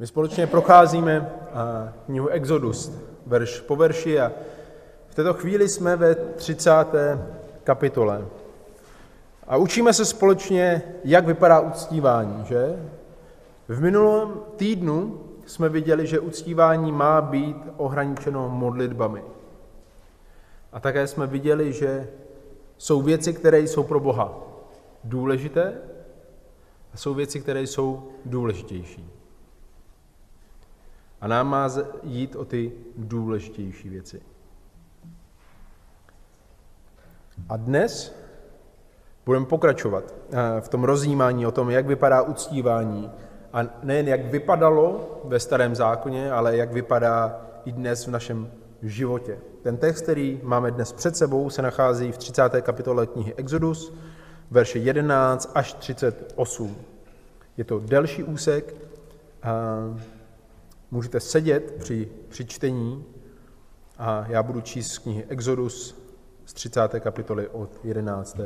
My společně procházíme knihu Exodus, verš po verši a v této chvíli jsme ve 30. kapitole. A učíme se společně, jak vypadá uctívání, že? V minulém týdnu jsme viděli, že uctívání má být ohraničeno modlitbami. A také jsme viděli, že jsou věci, které jsou pro Boha důležité a jsou věci, které jsou důležitější. A nám má jít o ty důležitější věci. A dnes budeme pokračovat eh, v tom rozjímání o tom, jak vypadá uctívání. A nejen jak vypadalo ve starém zákoně, ale jak vypadá i dnes v našem životě. Ten text, který máme dnes před sebou, se nachází v 30. kapitole knihy Exodus, verše 11 až 38. Je to delší úsek, můžete sedět při, při čtení a já budu číst z knihy Exodus z 30. kapitoly od 11.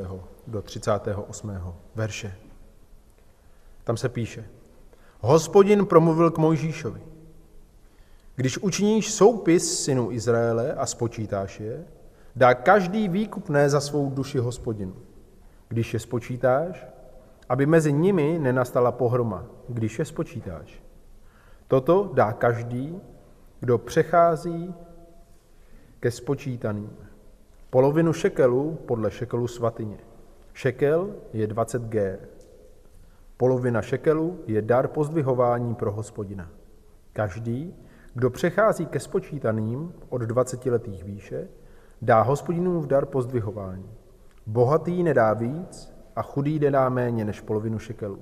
do 38. verše. Tam se píše, Hospodin promluvil k Mojžíšovi. Když učiníš soupis synu Izraele a spočítáš je, dá každý výkupné za svou duši hospodinu. Když je spočítáš, aby mezi nimi nenastala pohroma, když je spočítáš. Toto dá každý, kdo přechází ke spočítaným. Polovinu šekelu podle šekelu svatyně. Šekel je 20 g. Polovina šekelu je dar pozdvihování pro hospodina. Každý, kdo přechází ke spočítaným od 20 letých výše, dá hospodinům v dar pozdvihování. Bohatý nedá víc a chudý nedá méně než polovinu šekelu.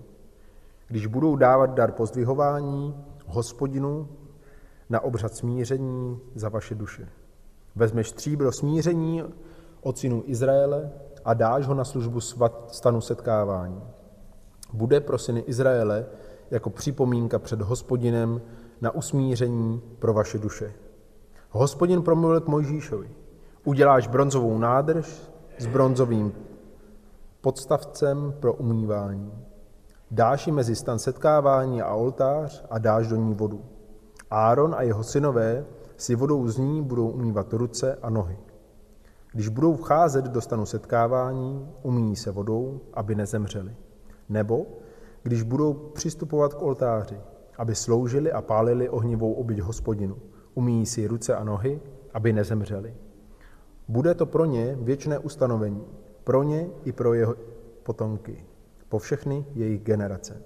Když budou dávat dar pozdvihování, hospodinu na obřad smíření za vaše duše. Vezmeš stříbro smíření od synů Izraele a dáš ho na službu svat, stanu setkávání. Bude pro syny Izraele jako připomínka před hospodinem na usmíření pro vaše duše. Hospodin promluvil k Mojžíšovi. Uděláš bronzovou nádrž s bronzovým podstavcem pro umývání. Dáš ji mezi stan setkávání a oltář a dáš do ní vodu. Áron a jeho synové si vodou z ní budou umývat ruce a nohy. Když budou vcházet do stanu setkávání, umíjí se vodou, aby nezemřeli. Nebo když budou přistupovat k oltáři, aby sloužili a pálili ohnivou obyť hospodinu, umíjí si ruce a nohy, aby nezemřeli. Bude to pro ně věčné ustanovení, pro ně i pro jeho potomky po všechny jejich generace.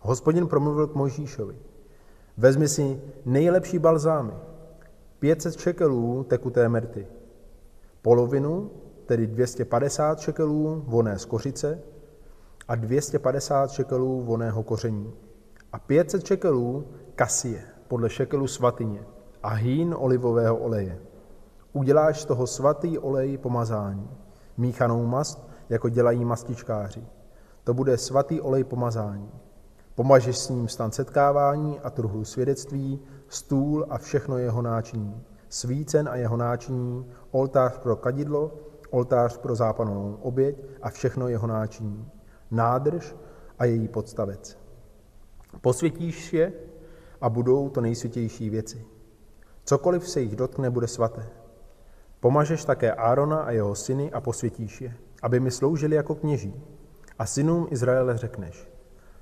Hospodin promluvil k Mojžíšovi. Vezmi si nejlepší balzámy, 500 šekelů tekuté mrty, polovinu, tedy 250 šekelů voné z kořice a 250 šekelů voného koření a 500 šekelů kasie podle šekelu svatyně a hýn olivového oleje. Uděláš z toho svatý olej pomazání, míchanou mast, jako dělají mastičkáři. To bude svatý olej pomazání. Pomažeš s ním stan setkávání a truhlu svědectví, stůl a všechno jeho náčiní, svícen a jeho náčiní, oltář pro kadidlo, oltář pro zápanovou oběť a všechno jeho náčiní, nádrž a její podstavec. Posvětíš je a budou to nejsvětější věci. Cokoliv se jich dotkne, bude svaté. Pomažeš také Árona a jeho syny a posvětíš je, aby mi sloužili jako kněží. A synům Izraele řekneš,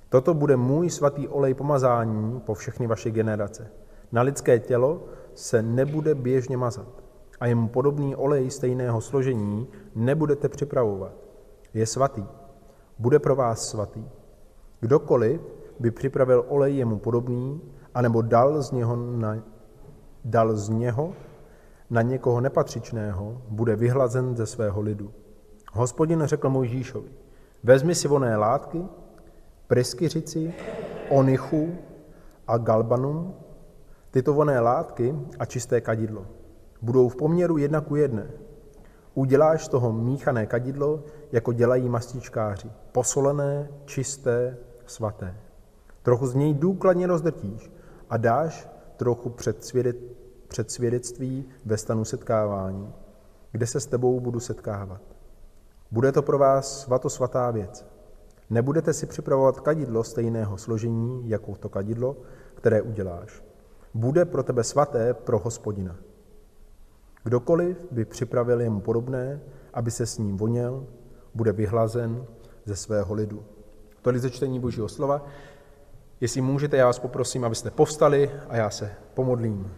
toto bude můj svatý olej pomazání po všechny vaše generace. Na lidské tělo se nebude běžně mazat a jemu podobný olej stejného složení nebudete připravovat. Je svatý. Bude pro vás svatý. Kdokoliv by připravil olej jemu podobný, anebo dal z něho na, dal z něho na někoho nepatřičného, bude vyhlazen ze svého lidu. Hospodin řekl Mojžíšovi, Vezmi si voné látky, preskyřici, onychu a galbanum, tyto voné látky a čisté kadidlo. Budou v poměru jedna ku jedné. Uděláš z toho míchané kadidlo, jako dělají mastičkáři. Posolené, čisté, svaté. Trochu z něj důkladně rozdrtíš a dáš trochu před, svědec, před svědectví ve stanu setkávání, kde se s tebou budu setkávat. Bude to pro vás svatosvatá věc. Nebudete si připravovat kadidlo stejného složení jako to kadidlo, které uděláš. Bude pro tebe svaté pro hospodina. Kdokoliv by připravil jemu podobné, aby se s ním voněl, bude vyhlazen ze svého lidu. je ze čtení Božího slova. Jestli můžete, já vás poprosím, abyste povstali a já se pomodlím.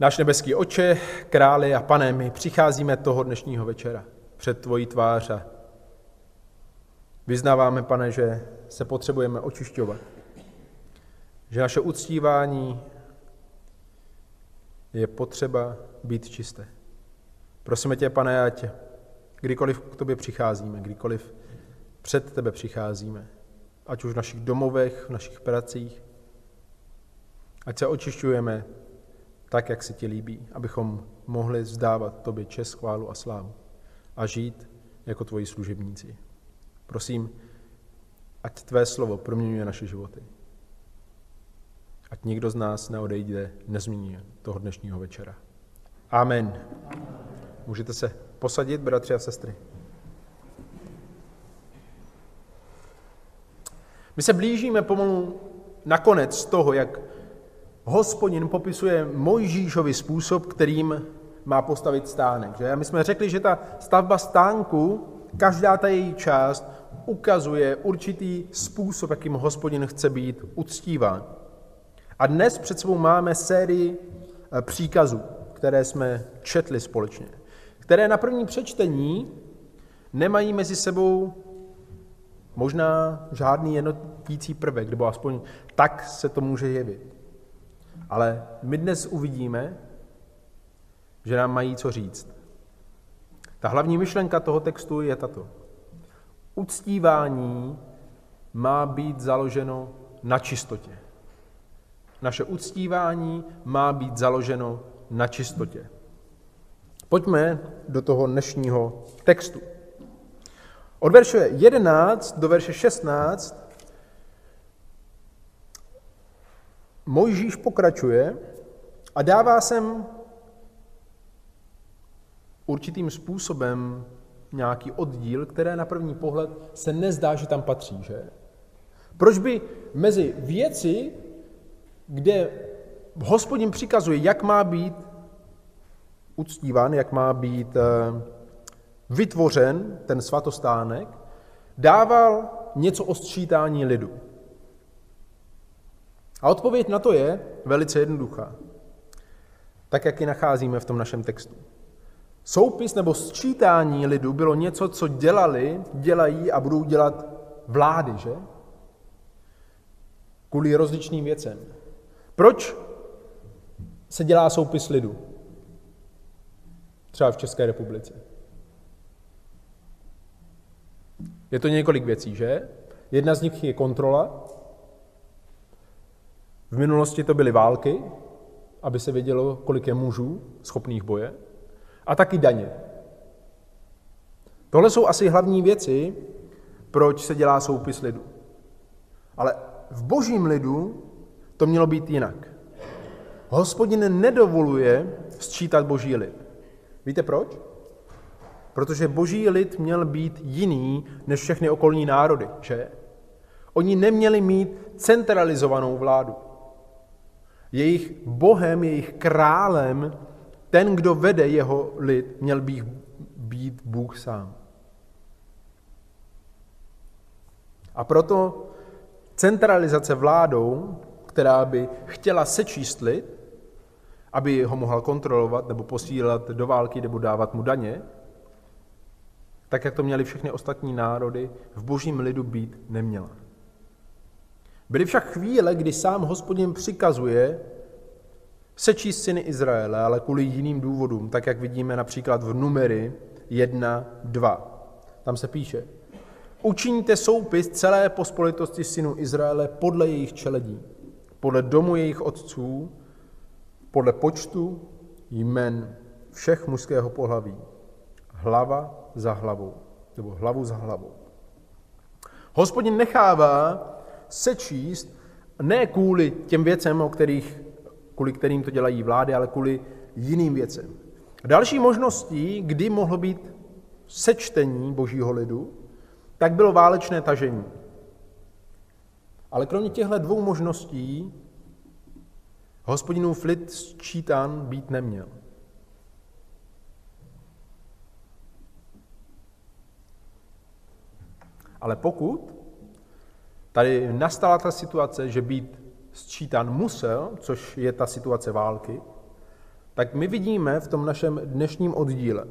Náš nebeský oče, králi a pane, my přicházíme toho dnešního večera před tvojí tvář a vyznáváme, pane, že se potřebujeme očišťovat. Že naše uctívání je potřeba být čisté. Prosíme tě, pane, ať kdykoliv k tobě přicházíme, kdykoliv před tebe přicházíme, ať už v našich domovech, v našich pracích, ať se očišťujeme tak, jak se ti líbí, abychom mohli vzdávat tobě čest, chválu a slávu a žít jako tvoji služebníci. Prosím, ať tvé slovo proměňuje naše životy. Ať nikdo z nás neodejde nezmíně toho dnešního večera. Amen. Můžete se posadit, bratři a sestry. My se blížíme pomalu nakonec toho, jak hospodin popisuje Mojžíšovi způsob, kterým má postavit stánek. Že? A my jsme řekli, že ta stavba stánku, každá ta její část, ukazuje určitý způsob, jakým hospodin chce být uctíván. A dnes před sebou máme sérii eh, příkazů, které jsme četli společně, které na první přečtení nemají mezi sebou možná žádný jednotící prvek, nebo aspoň tak se to může jevit. Ale my dnes uvidíme, že nám mají co říct. Ta hlavní myšlenka toho textu je tato. Uctívání má být založeno na čistotě. Naše uctívání má být založeno na čistotě. Pojďme do toho dnešního textu. Od verše 11 do verše 16 Mojžíš pokračuje a dává sem určitým způsobem nějaký oddíl, které na první pohled se nezdá, že tam patří, že? Proč by mezi věci, kde hospodin přikazuje, jak má být uctíván, jak má být eh, vytvořen ten svatostánek, dával něco o sčítání lidu. A odpověď na to je velice jednoduchá. Tak, jak ji nacházíme v tom našem textu. Soupis nebo sčítání lidu bylo něco, co dělali, dělají a budou dělat vlády, že? Kvůli rozličným věcem. Proč se dělá soupis lidu? Třeba v České republice. Je to několik věcí, že? Jedna z nich je kontrola, v minulosti to byly války, aby se vědělo, kolik je mužů schopných boje, a taky daně. Tohle jsou asi hlavní věci, proč se dělá soupis lidu. Ale v božím lidu to mělo být jinak. Hospodin nedovoluje sčítat boží lid. Víte proč? Protože boží lid měl být jiný než všechny okolní národy, že? Oni neměli mít centralizovanou vládu. Jejich bohem, jejich králem, ten, kdo vede jeho lid, měl být, být Bůh sám. A proto centralizace vládou, která by chtěla sečíst lid, aby ho mohla kontrolovat nebo posílat do války nebo dávat mu daně, tak jak to měly všechny ostatní národy, v božím lidu být neměla. Byly však chvíle, kdy sám hospodin přikazuje sečíst syny Izraele, ale kvůli jiným důvodům, tak jak vidíme například v numery 1, 2. Tam se píše, učiníte soupis celé pospolitosti synů Izraele podle jejich čeledí, podle domu jejich otců, podle počtu jmen všech mužského pohlaví, hlava za hlavou, nebo hlavu za hlavou. Hospodin nechává sečíst ne kvůli těm věcem, o kterých, kvůli kterým to dělají vlády, ale kvůli jiným věcem. Další možností, kdy mohl být sečtení božího lidu, tak bylo válečné tažení. Ale kromě těchto dvou možností hospodinův lid sčítán být neměl. Ale pokud tady nastala ta situace, že být sčítán musel, což je ta situace války, tak my vidíme v tom našem dnešním oddíle,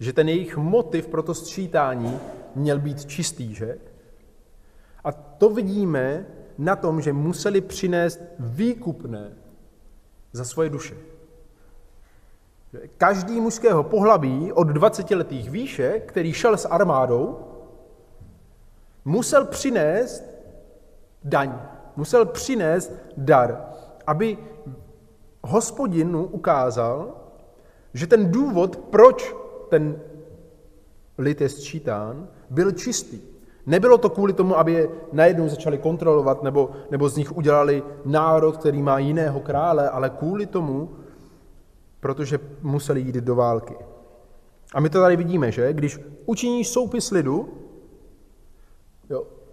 že ten jejich motiv pro to sčítání měl být čistý, že? A to vidíme na tom, že museli přinést výkupné za svoje duše. Každý mužského pohlaví od 20 letých výše, který šel s armádou, musel přinést daň, musel přinést dar, aby hospodinu ukázal, že ten důvod, proč ten lid je sčítán, byl čistý. Nebylo to kvůli tomu, aby je najednou začali kontrolovat nebo, nebo z nich udělali národ, který má jiného krále, ale kvůli tomu, protože museli jít do války. A my to tady vidíme, že? Když učiníš soupis lidu,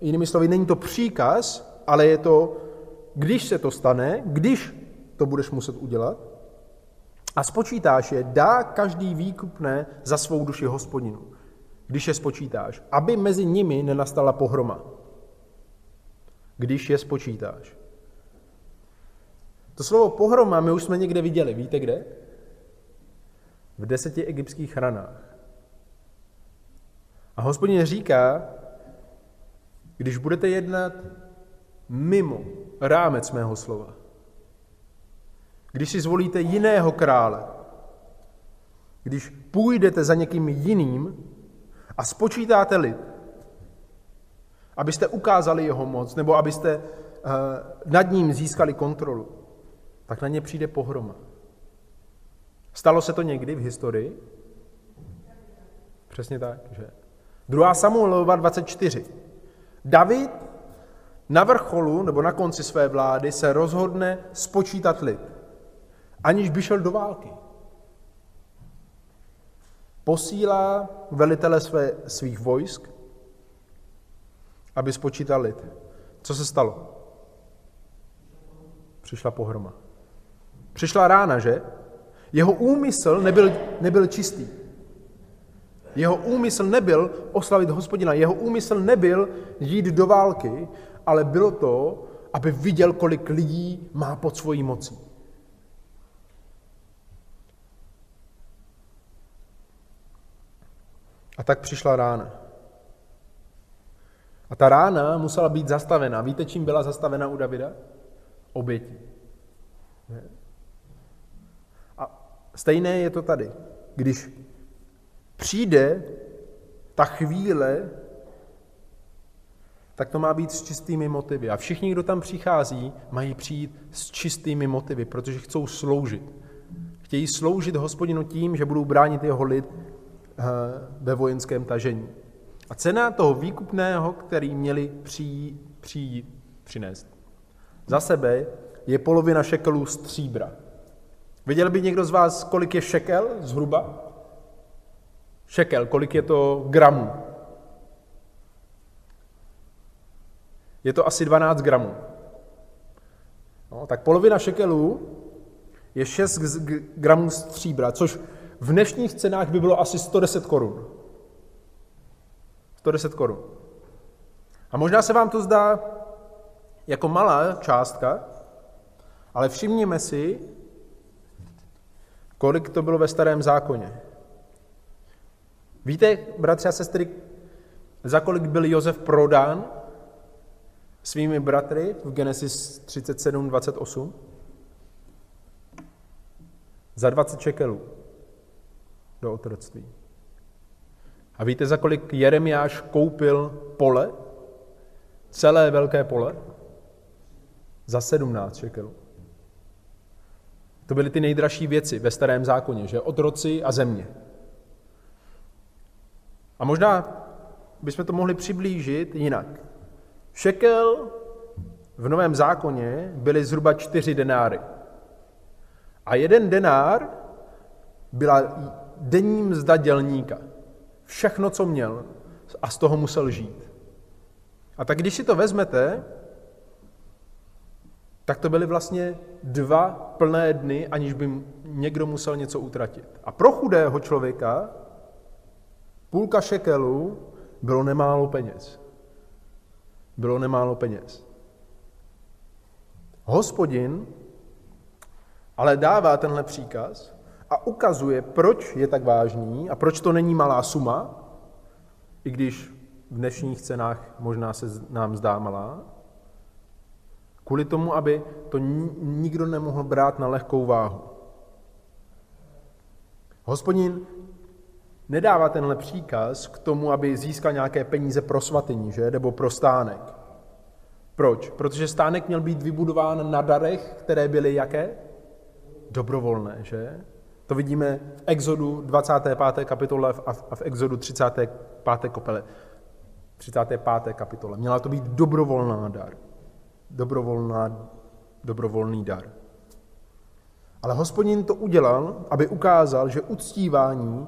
jinými slovy, není to příkaz, ale je to, když se to stane, když to budeš muset udělat, a spočítáš je, dá každý výkupné za svou duši hospodinu, když je spočítáš, aby mezi nimi nenastala pohroma. Když je spočítáš. To slovo pohroma my už jsme někde viděli. Víte kde? V deseti egyptských ranách. A hospodin říká, když budete jednat mimo rámec mého slova, když si zvolíte jiného krále, když půjdete za někým jiným a spočítáte lid, abyste ukázali jeho moc, nebo abyste uh, nad ním získali kontrolu, tak na ně přijde pohroma. Stalo se to někdy v historii? Přesně tak, že? 2. Samuelova 24. David na vrcholu nebo na konci své vlády se rozhodne spočítat lid aniž by šel do války. Posílá velitele své, svých vojsk, aby spočítal lid. Co se stalo? Přišla pohroma. Přišla rána, že? Jeho úmysl nebyl, nebyl čistý. Jeho úmysl nebyl oslavit hospodina, jeho úmysl nebyl jít do války, ale bylo to, aby viděl, kolik lidí má pod svojí mocí. A tak přišla rána. A ta rána musela být zastavena. Víte, čím byla zastavena u Davida? Obětí. A stejné je to tady. Když přijde ta chvíle, tak to má být s čistými motivy. A všichni, kdo tam přichází, mají přijít s čistými motivy, protože chcou sloužit. Chtějí sloužit hospodinu tím, že budou bránit jeho lid Eh, ve vojenském tažení. A cena toho výkupného, který měli přijít, přijít přinést za sebe, je polovina šekelů stříbra. Viděl by někdo z vás, kolik je šekel zhruba? Šekel, kolik je to gramů? Je to asi 12 gramů. No, tak polovina šekelů je 6 gramů stříbra, což v dnešních cenách by bylo asi 110 korun. 110 korun. A možná se vám to zdá jako malá částka, ale všimněme si, kolik to bylo ve starém zákoně. Víte, bratři a sestry, za kolik byl Josef prodán svými bratry v Genesis 37, 28? Za 20 šekelů do otroctví. A víte, za kolik Jeremiáš koupil pole? Celé velké pole? Za 17 šekelů. To byly ty nejdražší věci ve starém zákoně, že? Otroci a země. A možná bychom to mohli přiblížit jinak. Šekel v Novém zákoně byly zhruba čtyři denáry. A jeden denár byla denní mzda dělníka. Všechno, co měl, a z toho musel žít. A tak když si to vezmete, tak to byly vlastně dva plné dny, aniž by někdo musel něco utratit. A pro chudého člověka půlka šekelu bylo nemálo peněz. Bylo nemálo peněz. Hospodin ale dává tenhle příkaz a ukazuje, proč je tak vážný a proč to není malá suma, i když v dnešních cenách možná se nám zdá malá, kvůli tomu, aby to nikdo nemohl brát na lehkou váhu. Hospodin nedává tenhle příkaz k tomu, aby získal nějaké peníze pro svatyní, že? nebo pro stánek. Proč? Protože stánek měl být vybudován na darech, které byly jaké? Dobrovolné, že? To vidíme v Exodu 25. kapitole a v Exodu 35. kapitole. 35. kapitole. Měla to být dobrovolná dar. Dobrovolná, dobrovolný dar. Ale hospodin to udělal, aby ukázal, že uctívání,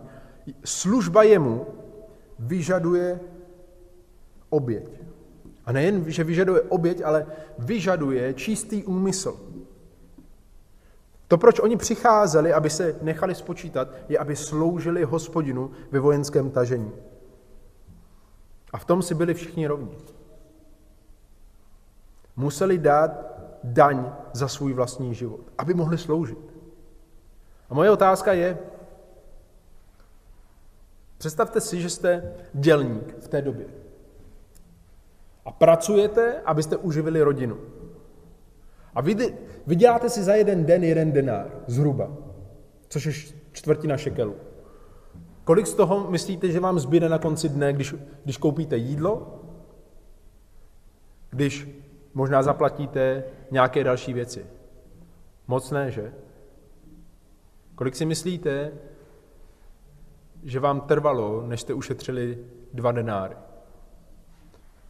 služba jemu vyžaduje oběť. A nejen, že vyžaduje oběť, ale vyžaduje čistý úmysl. To, proč oni přicházeli, aby se nechali spočítat, je, aby sloužili hospodinu ve vojenském tažení. A v tom si byli všichni rovni. Museli dát daň za svůj vlastní život, aby mohli sloužit. A moje otázka je, představte si, že jste dělník v té době a pracujete, abyste uživili rodinu. A vy, vyděláte si za jeden den jeden denár, zhruba, což je čtvrtina šekelu. Kolik z toho myslíte, že vám zbyde na konci dne, když, když koupíte jídlo, když možná zaplatíte nějaké další věci? Moc ne, že? Kolik si myslíte, že vám trvalo, než jste ušetřili dva denáry?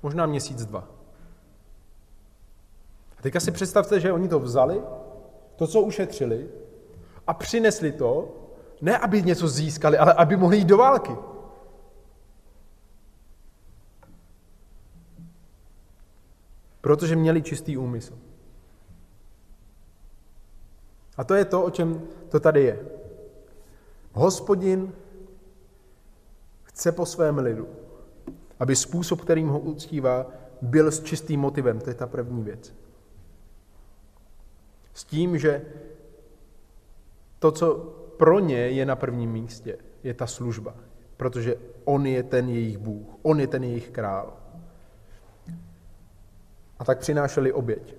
Možná měsíc, dva. A teďka si představte, že oni to vzali, to, co ušetřili, a přinesli to, ne aby něco získali, ale aby mohli jít do války. Protože měli čistý úmysl. A to je to, o čem to tady je. Hospodin chce po svém lidu, aby způsob, kterým ho uctívá, byl s čistým motivem. To je ta první věc. S tím, že to, co pro ně je na prvním místě, je ta služba. Protože on je ten jejich Bůh, on je ten jejich král. A tak přinášeli oběť.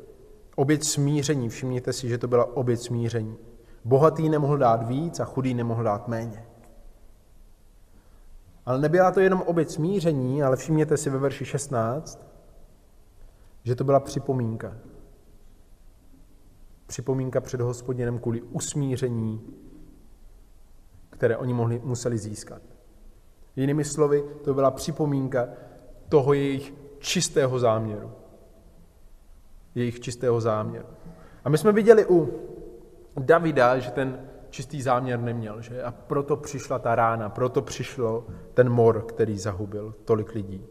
Oběť smíření, všimněte si, že to byla oběť smíření. Bohatý nemohl dát víc a chudý nemohl dát méně. Ale nebyla to jenom oběť smíření, ale všimněte si ve verši 16, že to byla připomínka. Připomínka před hospodinem kvůli usmíření, které oni mohli, museli získat. Jinými slovy, to byla připomínka toho jejich čistého záměru. Jejich čistého záměru. A my jsme viděli u Davida, že ten čistý záměr neměl, že? A proto přišla ta rána, proto přišlo ten mor, který zahubil tolik lidí.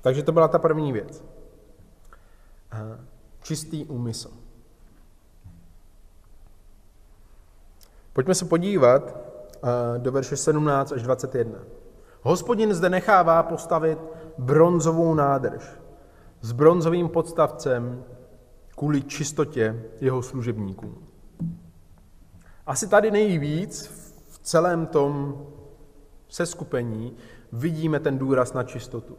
Takže to byla ta první věc. Čistý úmysl. Pojďme se podívat do verše 17 až 21. Hospodin zde nechává postavit bronzovou nádrž s bronzovým podstavcem kvůli čistotě jeho služebníků. Asi tady nejvíc v celém tom seskupení vidíme ten důraz na čistotu.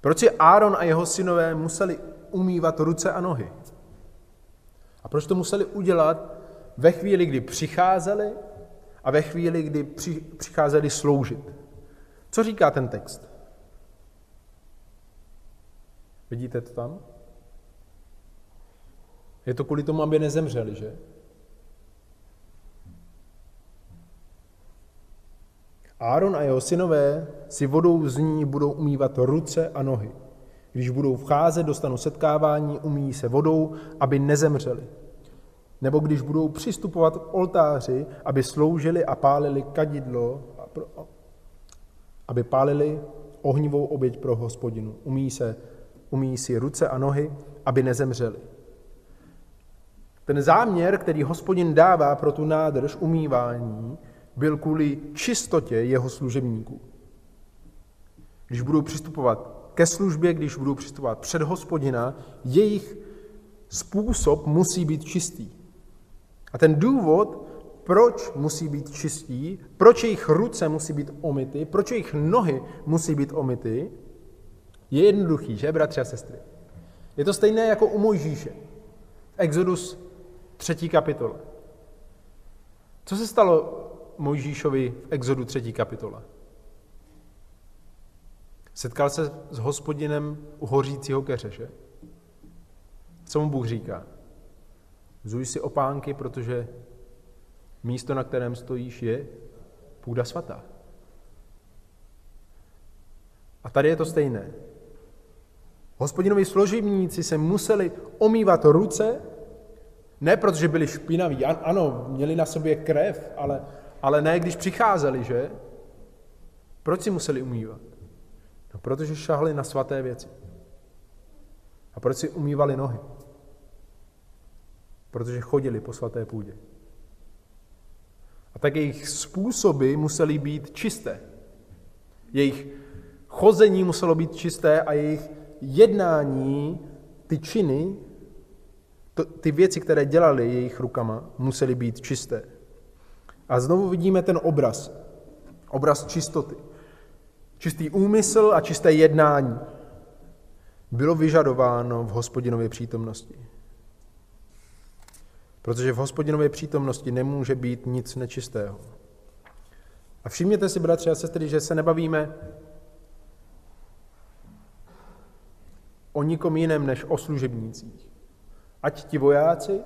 Proč si Áron a jeho synové museli umývat ruce a nohy? A proč to museli udělat ve chvíli, kdy přicházeli a ve chvíli, kdy přicházeli sloužit? Co říká ten text? Vidíte to tam? Je to kvůli tomu, aby nezemřeli, že? Áron a jeho synové si vodou z ní budou umývat ruce a nohy. Když budou vcházet do stanu setkávání, umíjí se vodou, aby nezemřeli. nebo když budou přistupovat k oltáři, aby sloužili a pálili kadidlo, aby pálili ohnivou oběť pro hospodinu. Umí, se, umí si ruce a nohy, aby nezemřeli. Ten záměr, který hospodin dává pro tu nádrž umývání, byl kvůli čistotě jeho služebníků. Když budou přistupovat ke službě, když budou přistupovat před hospodina, jejich způsob musí být čistý. A ten důvod, proč musí být čistí, proč jejich ruce musí být omity, proč jejich nohy musí být omity, je jednoduchý, že, bratři a sestry? Je to stejné jako u Mojžíše. Exodus třetí kapitole. Co se stalo Mojžíšovi v Exodu třetí kapitole? Setkal se s hospodinem u hořícího keře, Co mu Bůh říká? Zuj si opánky, protože místo, na kterém stojíš, je půda svatá. A tady je to stejné. Hospodinovi složivníci se museli omývat ruce, ne protože byli špinaví, ano, měli na sobě krev, ale, ale ne když přicházeli, že? Proč si museli umývat? No, protože šahli na svaté věci. A proč si umývali nohy? Protože chodili po svaté půdě. A tak jejich způsoby musely být čisté. Jejich chození muselo být čisté a jejich jednání, ty činy, to, ty věci, které dělali jejich rukama, musely být čisté. A znovu vidíme ten obraz. Obraz čistoty. Čistý úmysl a čisté jednání bylo vyžadováno v hospodinově přítomnosti. Protože v hospodinově přítomnosti nemůže být nic nečistého. A všimněte si, bratři a sestry, že se nebavíme o nikom jiném než o služebnících. Ať ti vojáci,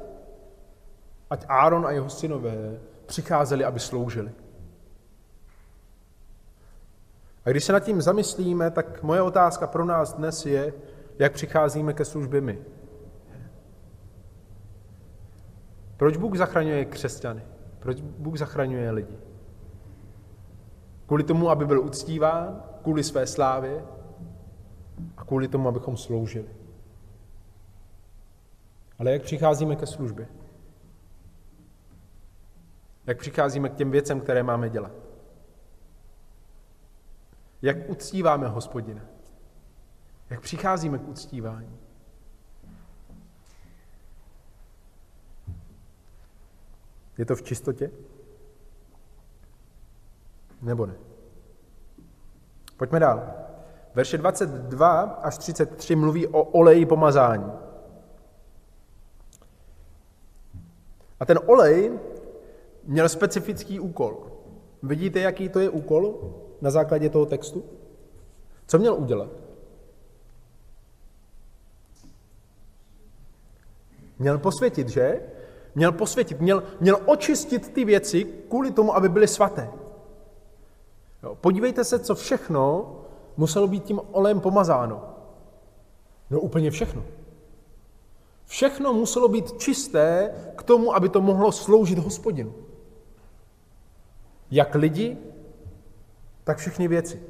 ať Áron a jeho synové přicházeli, aby sloužili. A když se nad tím zamyslíme, tak moje otázka pro nás dnes je, jak přicházíme ke službě my. Proč Bůh zachraňuje křesťany? Proč Bůh zachraňuje lidi? Kvůli tomu, aby byl uctíván, kvůli své slávě a kvůli tomu, abychom sloužili. Ale jak přicházíme ke službě? Jak přicházíme k těm věcem, které máme dělat? Jak uctíváme hospodina? Jak přicházíme k uctívání? Je to v čistotě? Nebo ne? Pojďme dál. Verše 22 až 33 mluví o oleji pomazání. A ten olej měl specifický úkol. Vidíte, jaký to je úkol na základě toho textu? Co měl udělat? Měl posvětit, že? Měl posvětit, měl, měl očistit ty věci kvůli tomu, aby byly svaté. Jo, podívejte se, co všechno muselo být tím olejem pomazáno. No úplně všechno. Všechno muselo být čisté k tomu, aby to mohlo sloužit hospodinu. Jak lidi, tak všechny věci.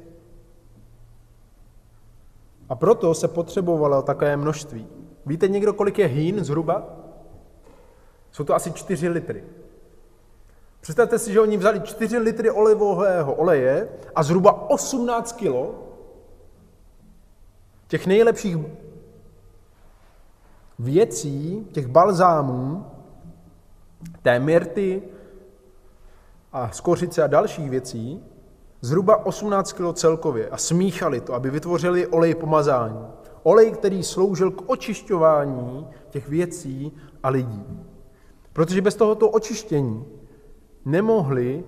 A proto se potřebovalo takové množství. Víte někdo, kolik je hýn zhruba? Jsou to asi 4 litry. Představte si, že oni vzali 4 litry olivového oleje a zhruba 18 kilo těch nejlepších věcí, těch balzámů, té myrty a skořice a dalších věcí, zhruba 18 kg celkově a smíchali to, aby vytvořili olej pomazání. Olej, který sloužil k očišťování těch věcí a lidí. Protože bez tohoto očištění nemohli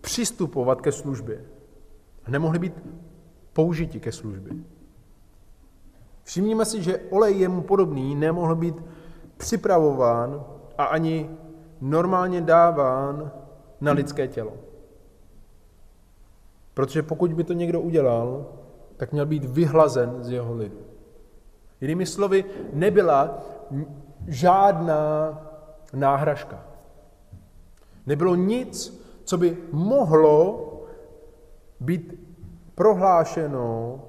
přistupovat ke službě. Nemohli být použiti ke službě. Všimněme si, že olej jemu podobný nemohl být připravován a ani normálně dáván na lidské tělo. Protože pokud by to někdo udělal, tak měl být vyhlazen z jeho lidu. Jinými slovy, nebyla žádná náhražka. Nebylo nic, co by mohlo být prohlášeno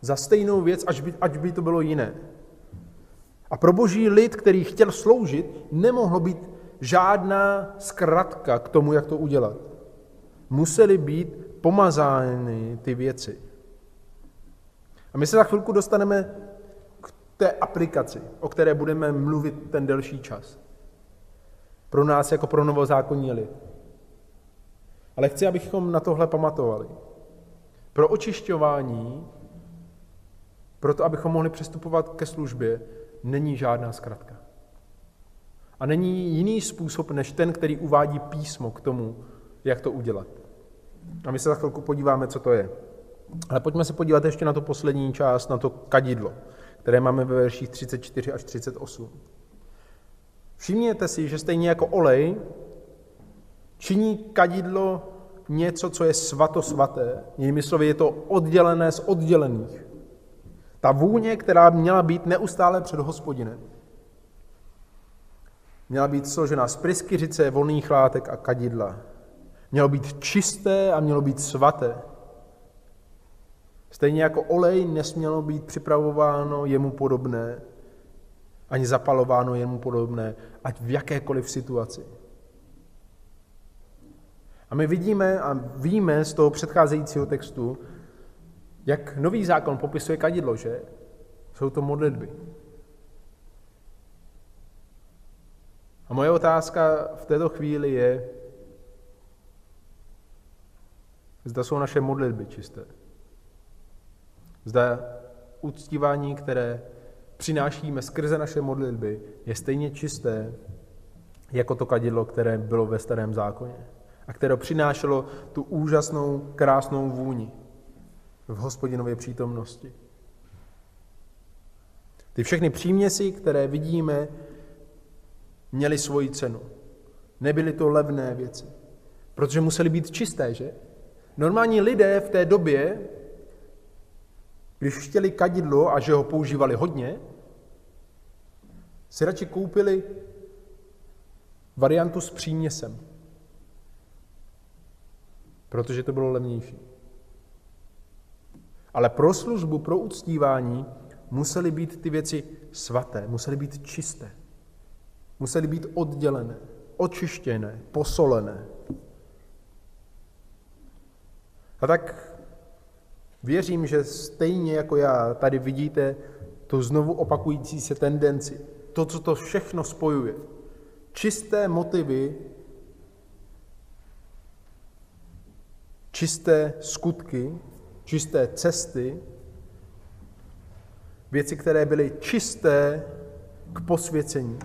za stejnou věc, až by, až by to bylo jiné. A pro boží lid, který chtěl sloužit, nemohlo být žádná zkratka k tomu, jak to udělat. Musely být pomazány ty věci. A my se za chvilku dostaneme k té aplikaci, o které budeme mluvit ten delší čas. Pro nás jako pro novozákonní lid. Ale chci, abychom na tohle pamatovali. Pro očišťování, pro to, abychom mohli přistupovat ke službě, není žádná zkratka. A není jiný způsob, než ten, který uvádí písmo k tomu, jak to udělat. A my se za chvilku podíváme, co to je. Ale pojďme se podívat ještě na to poslední část, na to kadidlo, které máme ve verších 34 až 38. Všimněte si, že stejně jako olej činí kadidlo něco, co je svato-svaté. Jinými slovy, je to oddělené z oddělených. Ta vůně, která měla být neustále před hospodinem. Měla být složena z pryskyřice, volných látek a kadidla. Mělo být čisté a mělo být svaté. Stejně jako olej nesmělo být připravováno jemu podobné, ani zapalováno jemu podobné, ať v jakékoliv situaci. A my vidíme a víme z toho předcházejícího textu, jak nový zákon popisuje kadidlo, že? Jsou to modlitby. A moje otázka v této chvíli je, zda jsou naše modlitby čisté. Zda uctívání, které přinášíme skrze naše modlitby, je stejně čisté jako to kadidlo, které bylo ve starém zákoně a které přinášelo tu úžasnou, krásnou vůni v hospodinově přítomnosti. Ty všechny příměsi, které vidíme, měly svoji cenu. Nebyly to levné věci, protože musely být čisté, že? Normální lidé v té době, když chtěli kadidlo a že ho používali hodně, si radši koupili variantu s příměsem, protože to bylo levnější. Ale pro službu, pro uctívání musely být ty věci svaté, musely být čisté, musely být oddělené, očištěné, posolené. A tak věřím, že stejně jako já tady vidíte tu znovu opakující se tendenci, to, co to všechno spojuje. Čisté motivy, čisté skutky, čisté cesty, věci, které byly čisté k posvěcení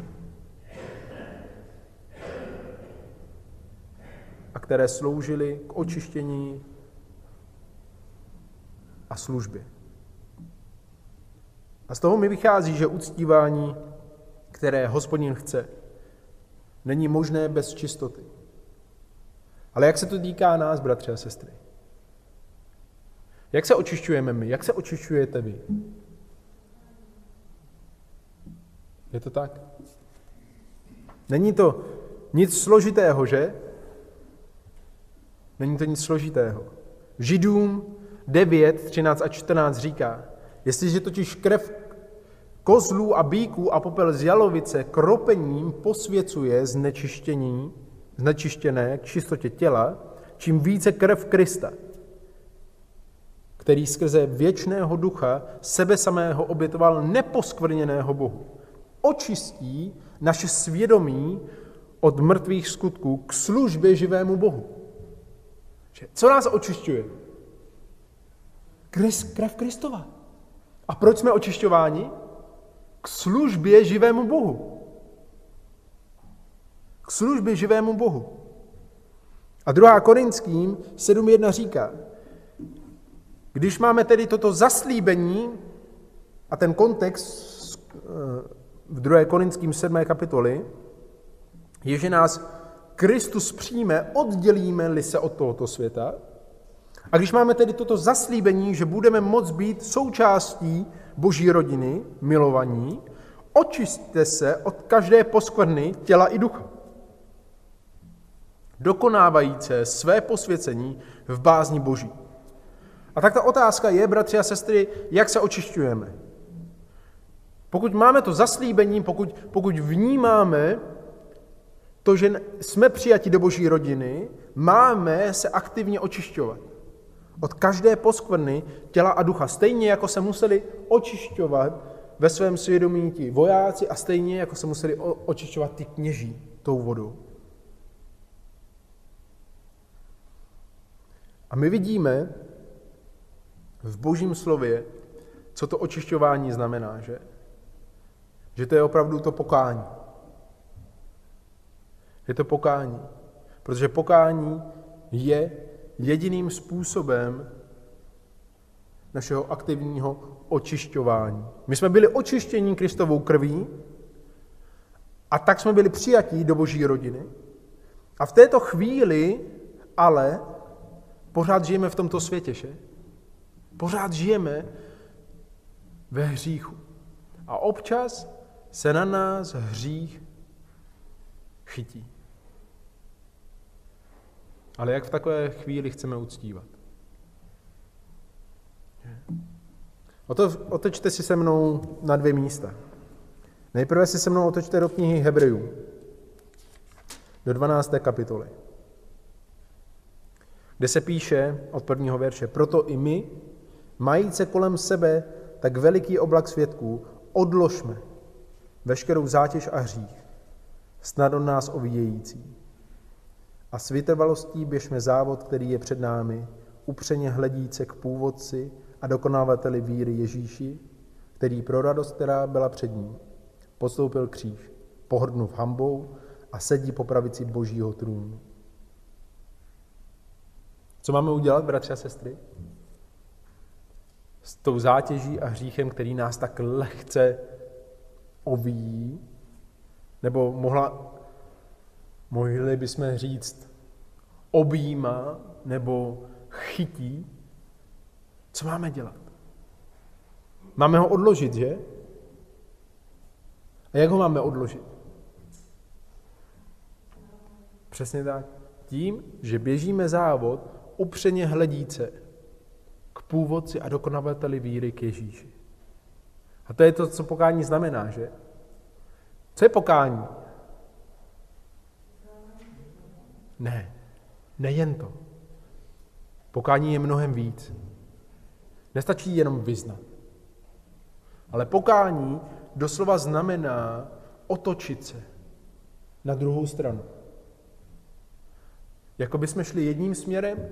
a které sloužily k očištění a službě. A z toho mi vychází, že uctívání, které hospodin chce, není možné bez čistoty. Ale jak se to týká nás, bratři a sestry? Jak se očišťujeme my? Jak se očišťujete vy? Je to tak? Není to nic složitého, že? Není to nic složitého. Židům 9, 13 a 14 říká, jestliže totiž krev kozlů a bíků a popel z jalovice kropením posvěcuje znečištění, znečištěné k čistotě těla, čím více krev Krista, který skrze věčného ducha sebe samého obětoval neposkvrněného Bohu. Očistí naše svědomí od mrtvých skutků k službě živému Bohu. Co nás očišťuje? Krev Kristova. A proč jsme očišťováni? K službě živému Bohu. K službě živému Bohu. A druhá Korinským 7.1 říká, když máme tedy toto zaslíbení a ten kontext eh, v 2. Korinským 7. kapitoli, je, že nás Kristus přijme, oddělíme-li se od tohoto světa. A když máme tedy toto zaslíbení, že budeme moct být součástí boží rodiny, milovaní, očistte se od každé poskvrny těla i ducha. Dokonávajíce své posvěcení v bázni Boží. A tak ta otázka je, bratři a sestry, jak se očišťujeme. Pokud máme to zaslíbení, pokud, pokud vnímáme to, že jsme přijati do boží rodiny, máme se aktivně očišťovat. Od každé poskvrny těla a ducha. Stejně jako se museli očišťovat ve svém svědomí ti vojáci a stejně jako se museli očišťovat ty kněží tou vodou. A my vidíme v božím slově, co to očišťování znamená, že? Že to je opravdu to pokání. Je to pokání. Protože pokání je jediným způsobem našeho aktivního očišťování. My jsme byli očištěni Kristovou krví a tak jsme byli přijatí do boží rodiny. A v této chvíli ale pořád žijeme v tomto světě, že? Pořád žijeme ve hříchu. A občas se na nás hřích chytí. Ale jak v takové chvíli chceme uctívat? Otečte si se mnou na dvě místa. Nejprve si se mnou otočte do knihy Hebrejů, do 12. kapitoly, kde se píše od prvního verše, proto i my, majíce kolem sebe tak veliký oblak svědků, odložme veškerou zátěž a hřích, snad od nás ovíjející. A s vytrvalostí běžme závod, který je před námi, upřeně hledíce k původci a dokonávateli víry Ježíši, který pro radost, která byla před ním, postoupil kříž, pohrdnув hambou a sedí po pravici božího trůnu. Co máme udělat, bratři a sestry? S tou zátěží a hříchem, který nás tak lehce ovíjí, nebo mohla, mohli bychom říct, objímá nebo chytí, co máme dělat? Máme ho odložit, že? A jak ho máme odložit? Přesně tak. Tím, že běžíme závod upřeně hledíce původci a dokonavateli víry k Ježíši. A to je to, co pokání znamená, že? Co je pokání? Ne, nejen to. Pokání je mnohem víc. Nestačí jenom vyznat. Ale pokání doslova znamená otočit se na druhou stranu. Jako by jsme šli jedním směrem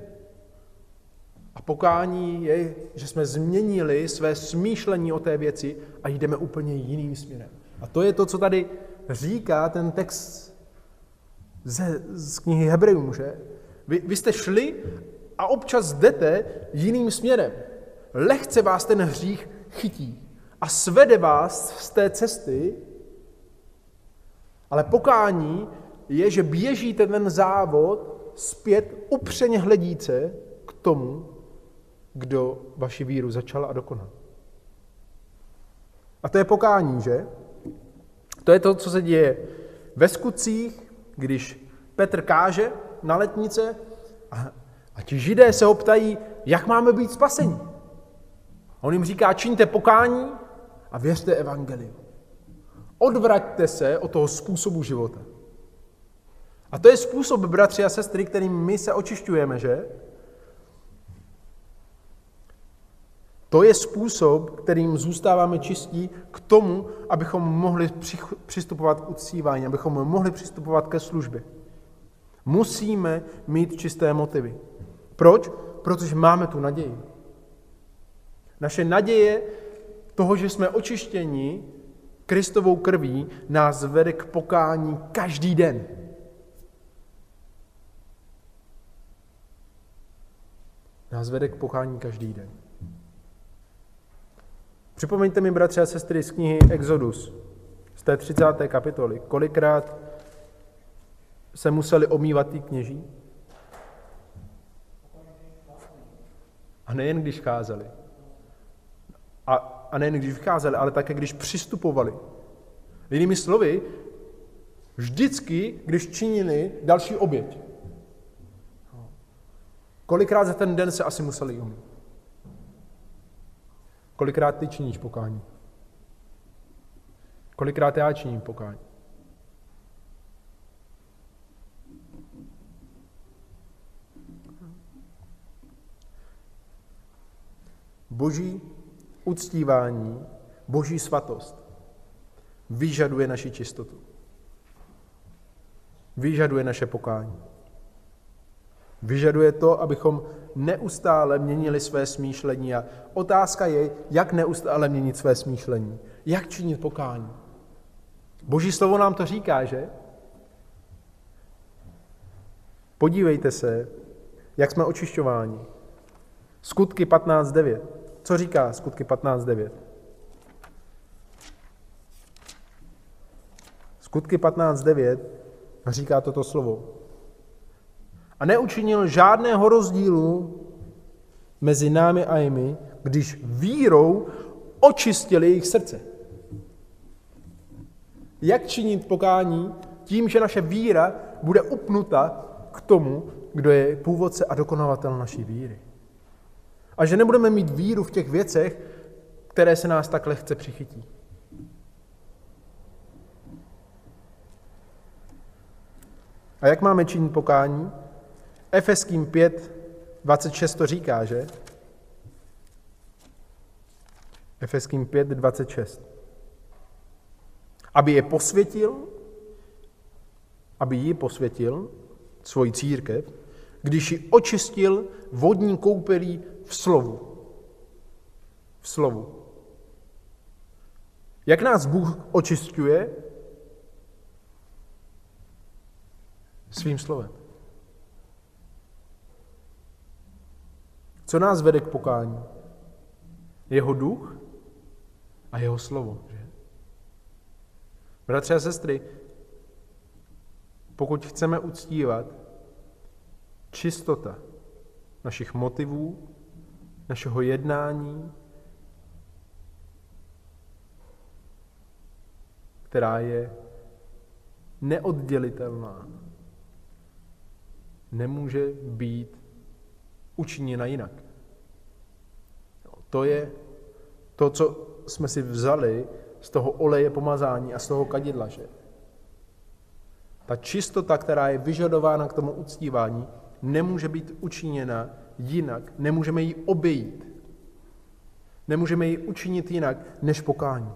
a pokání je, že jsme změnili své smýšlení o té věci a jdeme úplně jiným směrem. A to je to, co tady říká ten text ze, z knihy Hebrejům, že? Vy, vy jste šli a občas jdete jiným směrem. Lehce vás ten hřích chytí a svede vás z té cesty, ale pokání je, že běžíte ten závod zpět upřeně hledíce k tomu, kdo vaši víru začal a dokonal. A to je pokání, že? To je to, co se děje ve skutcích, když Petr káže na letnice a, a ti židé se ho ptají, jak máme být spaseni. A on jim říká, čiňte pokání a věřte evangeliu. Odvraťte se od toho způsobu života. A to je způsob, bratři a sestry, kterým my se očišťujeme, že? To je způsob, kterým zůstáváme čistí k tomu, abychom mohli přistupovat k uctívání, abychom mohli přistupovat ke službě. Musíme mít čisté motivy. Proč? Protože máme tu naději. Naše naděje toho, že jsme očištěni Kristovou krví, nás vede k pokání každý den. Nás vede k pokání každý den. Připomeňte mi, bratři a sestry, z knihy Exodus, z té 30. kapitoly, kolikrát se museli omývat ty kněží? A nejen když cházeli. A, a nejen když vycházeli, ale také když přistupovali Jinými slovy, vždycky, když činili další oběť. Kolikrát za ten den se asi museli umít? Kolikrát ty činíš pokání? Kolikrát já činím pokání? Boží uctívání, boží svatost vyžaduje naši čistotu. Vyžaduje naše pokání. Vyžaduje to, abychom neustále měnili své smýšlení. A otázka je, jak neustále měnit své smýšlení. Jak činit pokání. Boží slovo nám to říká, že? Podívejte se, jak jsme očišťováni. Skutky 15.9. Co říká skutky 15.9? Skutky 15.9 říká toto slovo. A neučinil žádného rozdílu mezi námi a jimi, když vírou očistili jejich srdce. Jak činit pokání? Tím, že naše víra bude upnuta k tomu, kdo je původce a dokonavatel naší víry. A že nebudeme mít víru v těch věcech, které se nás tak lehce přichytí. A jak máme činit pokání? Efeským 5, 26 to říká, že? Efeským 5, 26. Aby je posvětil, aby ji posvětil, svoji církev, když ji očistil vodní koupelí v slovu. V slovu. Jak nás Bůh očistuje? Svým slovem. Co nás vede k pokání? Jeho duch a jeho slovo. Že? Bratři a sestry, pokud chceme uctívat čistota našich motivů, našeho jednání, která je neoddělitelná, nemůže být učiněna jinak. To je to, co jsme si vzali z toho oleje pomazání a z toho kadidla, že? Ta čistota, která je vyžadována k tomu uctívání, nemůže být učiněna jinak, nemůžeme ji obejít. Nemůžeme ji učinit jinak než pokání.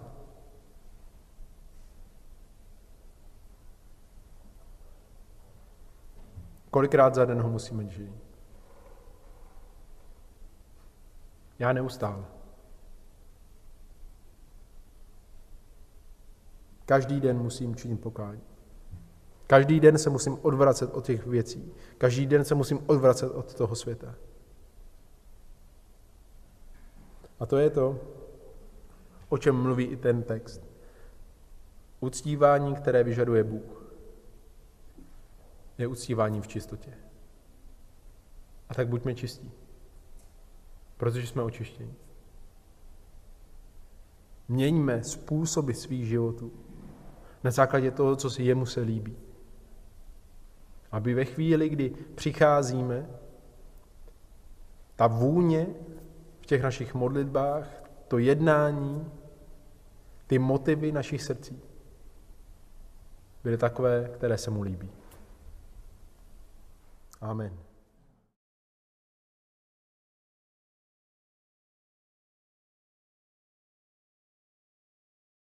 Kolikrát za den ho musíme žít? Já neustále. Každý den musím činit pokání. Každý den se musím odvracet od těch věcí. Každý den se musím odvracet od toho světa. A to je to, o čem mluví i ten text. Uctívání, které vyžaduje Bůh, je uctívání v čistotě. A tak buďme čistí, protože jsme očištěni. Měňme způsoby svých životů na základě toho, co si jemu se líbí. Aby ve chvíli, kdy přicházíme, ta vůně v těch našich modlitbách, to jednání, ty motivy našich srdcí byly takové, které se mu líbí. Amen.